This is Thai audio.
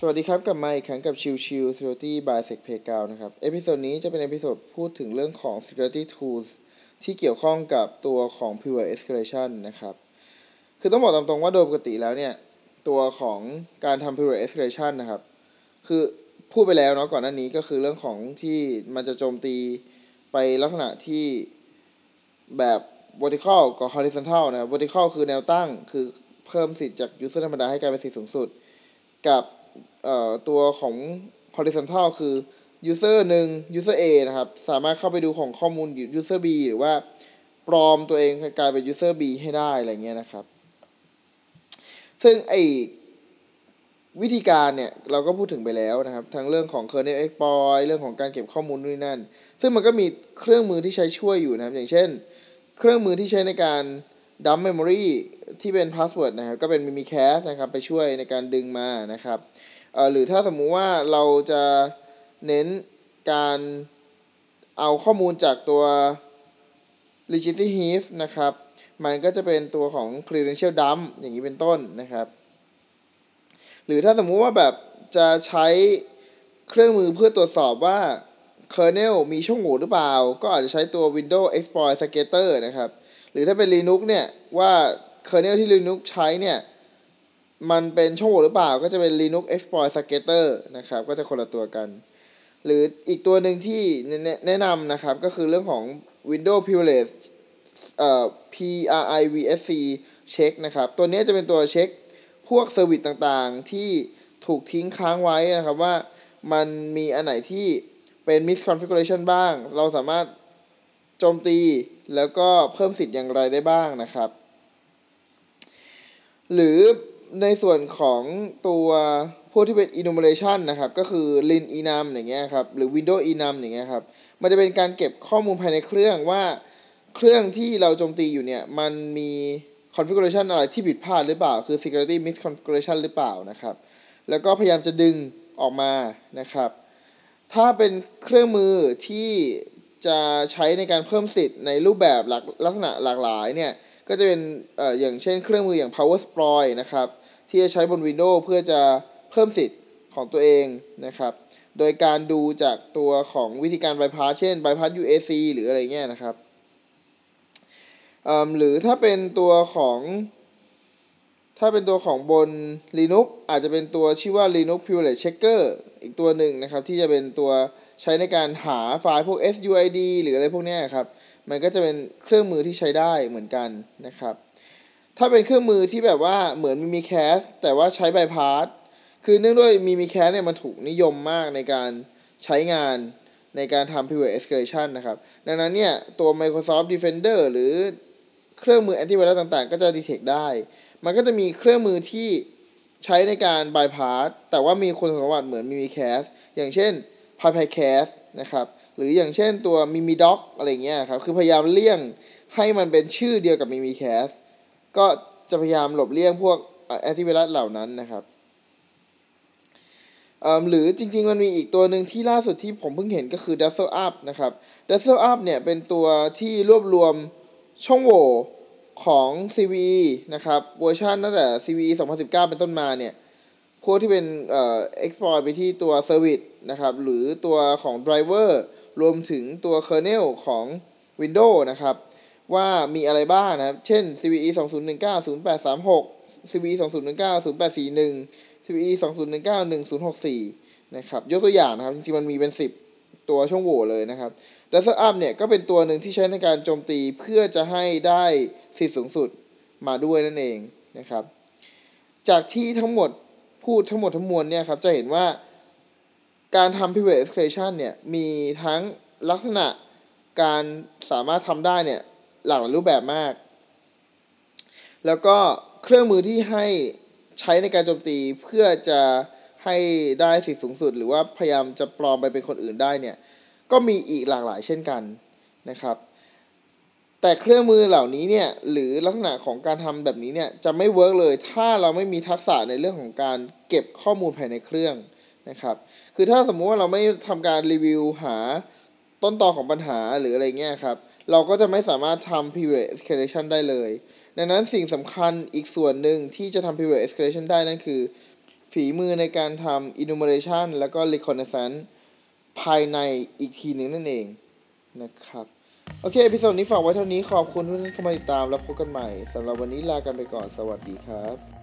สวัสดีครับ กลับมาอีกครั้งกับชิวชิว Security by Sec p a y g o w นะครับ episode นี้จะเป็น episode พูดถึงเรื่องของ Security Tools ที่เกี่ยวข้องกับตัวของ Privilege Escalation นะครับ คือต้องบอกตามตรงว่าโดยปกติแล้วเนี่ย ตัวของการทำ Privilege Escalation นะครับ คือพูดไปแล้วเนาะก่อนหน้านี้ก็คือเรื่องของที่มันจะโจมตีไปลักษณะที่แบบ vertical กับ horizontal นะ vertical คือแนวตั้งคือเพิ่มสิทธิ์จาก user ธรรมดาให้กลายเป็นสิทธิ์สูงสุด กับ ตัวของ horizontal คือ user หนึ่ง user A นะครับ สามารถเข้าไปดูของข้อมูล user B หรือว่าปลอมตัวเองกลายเป็น user B ให้ได้อะไรเงี้ยนะครับ ซึ่งไอวิธีการเนี่ย เราก็พูดถึงไปแล้วนะครับ ทั้งเรื่องของ kernel exploit เรื่องของการเก็บข้อมูลด้วยนั่น ซึ่งมันก็มีเครื่องมือที่ใช้ช่วยอยู่นะครับ อย่างเช่น เครื่องมือที่ใช้ในการ dump memory ที่เป็น password นะครับ ก็เป็น Mimikatz นะครับ ไปช่วยในการดึงมานะครับ หรือถ้าสมมุติว่าเราจะเน้นการเอาข้อมูลจากตัว Registry Hive นะครับ มันก็จะเป็นตัวของ Credential Dump อย่างนี้เป็นต้นนะครับ หรือถ้าสมมุติว่าแบบจะใช้เครื่องมือเพื่อตรวจสอบว่า kernel มีช่องโหว่หรือเปล่า ก็อาจจะใช้ตัว Windows Exploit Scatter นะครับ หรือถ้าเป็น Linux เนี่ย ว่า kernel ที่ Linux ใช้เนี่ย มันเป็นช่องโหว่หรือเปล่าก็จะเป็น Linux Exploit Scatter นะครับ ก็จะคนละตัวกัน หรืออีกตัวหนึ่งที่แนะนำนะครับ ก็คือเรื่องของ Windows Privilege เอ่อ PRIVSC check นะครับ ตัวนี้จะเป็นตัวเช็คพวกเซอร์วิสต่างๆ ที่ถูกทิ้งค้างไว้นะครับว่ามันมีอันไหนที่เป็น misconfiguration บ้าง เราสามารถโจมตีแล้วก็เพิ่มสิทธิ์อย่างไรได้บ้างนะครับ หรือ ในส่วนของตัวพวกที่เป็น enumeration นะครับ ก็คือ lin enum อย่างเงี้ยครับ หรือ window enum อย่างเงี้ยครับ มันจะเป็นการเก็บข้อมูลภายในเครื่องว่าเครื่องที่เราโจมตีอยู่เนี่ย มันมี configuration อะไรที่ผิดพลาดหรือเปล่า คือ security misconfiguration หรือเปล่านะครับ แล้วก็พยายามจะดึงออกมานะครับ ถ้าเป็นเครื่องมือที่จะใช้ในการเพิ่มสิทธิ์ในรูปแบบลักษณะหลากหลายเนี่ย ก็จะเป็นออย่างเช่นเครื่องมืออย่าง power exploit นะครับ ที่จะใช้บน Windows เพื่อจะเพิ่มสิทธิ์ของตัวเองนะครับ โดยการดูจากตัวของวิธีการ bypass เช่น bypass UAC หรืออะไรเงี้ยนะครับหรือถ้าเป็นตัวของ ถ้าเป็นตัวของบน Linux อาจจะเป็นตัวชื่อว่า Linux Privilege Checker อีกตัวหนึ่งนะครับ ที่จะเป็นตัวใช้ในการหาไฟล์พวก SUID หรืออะไรพวกนี้ครับ มันก็จะเป็นเครื่องมือที่ใช้ได้เหมือนกันนะครับ ถ้าเป็นเครื่องมือที่แบบว่าเหมือน Mimikatz แต่ว่าใช้บายพาสคือเนื่องด้วย Mimikatz เนี่ยมันถูกนิยมมากในการใช้งานในการทำ privilege escalation นะครับ ดังนั้นเนี่ย ตัว Microsoft Defender หรือเครื่องมือแอนตี้ไวรัสต่างๆ ก็จะ detect ได้ มันก็จะมีเครื่องมือที่ใช้ในการ bypass แต่ว่ามีคุณสมบัติเหมือนมีมีแคสอย่างเช่น p y p y c a s นะครับ หรืออย่างเช่นตัว Mimidoc อะไรเงี้ยครับ คือพยายามเลี่ยงให้มันเป็นชื่อเดียวกับ Mimikatz ก็จะพยายามหลบเลี่ยงพวกแอนติไวรัสเหล่านั้นนะครับหรือจริงๆ มันมีอีกตัวหนึ่งที่ล่าสุดที่ผมเพิ่งเห็นก็คือ d u s t l e Up นะครับ d u s t l e Up เนี่ยเป็นตัวที่รวบรวมช่องโหว่ของ CVE นะครับเวอร์ชันตั้งแต่ CVE 2019 เป็นต้นมาเนี่ยพวกที่เป็นเอ่อ exploit ไปที่ตัว service นะครับ หรือตัวของ driver รวมถึงตัว kernel ของ Windows นะครับ ว่ามีอะไรบ้างนะครับ เช่น CVE 2019 0836 CVE 2019 0841 CVE 2019 1064นะครับ ยกตัวอย่างนะครับ จริงๆ มันมีเป็น 10 ตัวช่องโหว่เลยนะครับ d a s อัพเนี่ยก็เป็นตัวหนึ่งที่ใช้ในการโจมตีเพื่อจะให้ได้สิทธิสูงสุดมาด้วยนั่นเองนะครับ จากที่ทั้งหมดพูดทั้งหมดทั้งมวลเนี่ยครับ จะเห็นว่าการทำ private escalation เนี่ยมีทั้งลักษณะการสามารถทำได้เนี่ย หลากหลายรูปแบบมาก แล้วก็เครื่องมือที่ให้ใช้ในการโจมตีเพื่อจะให้ได้สิทธิสูงสุด หรือว่าพยายามจะปลอมไปเป็นคนอื่นได้เนี่ย ก็มีอีกหลากหลายเช่นกันนะครับ แต่เครื่องมือเหล่านี้เนี่ยหรือลักษณะของการทำแบบนี้เนี่ยจะไม่ work เลยถ้าเราไม่มีทักษะในเรื่องของการเก็บข้อมูลภายในเครื่องนะครับ คือถ้าสมมุติว่าเราไม่ทำการรีวิวหาต้นตอของปัญหาหรืออะไรเงี้ยครับ เราก็จะไม่สามารถทำ period escalation ได้เลย ดังนั้นสิ่งสำคัญอีกส่วนหนึ่งที่จะทำ period escalation ได้นั่นคือ ฝีมือในการทำ enumeration แล้วก็ reconnaissance ภายในอีกทีหนึ่งนั่นเองนะครับ โอเคพิโซดนี้ฝากไว้เท่านี้ขอบคุณทุกท่านที่เข้ามาติดตามแล้วพบกันใหม่สำหรับวันนี้ลากันไปก่อนสวัสดีครับ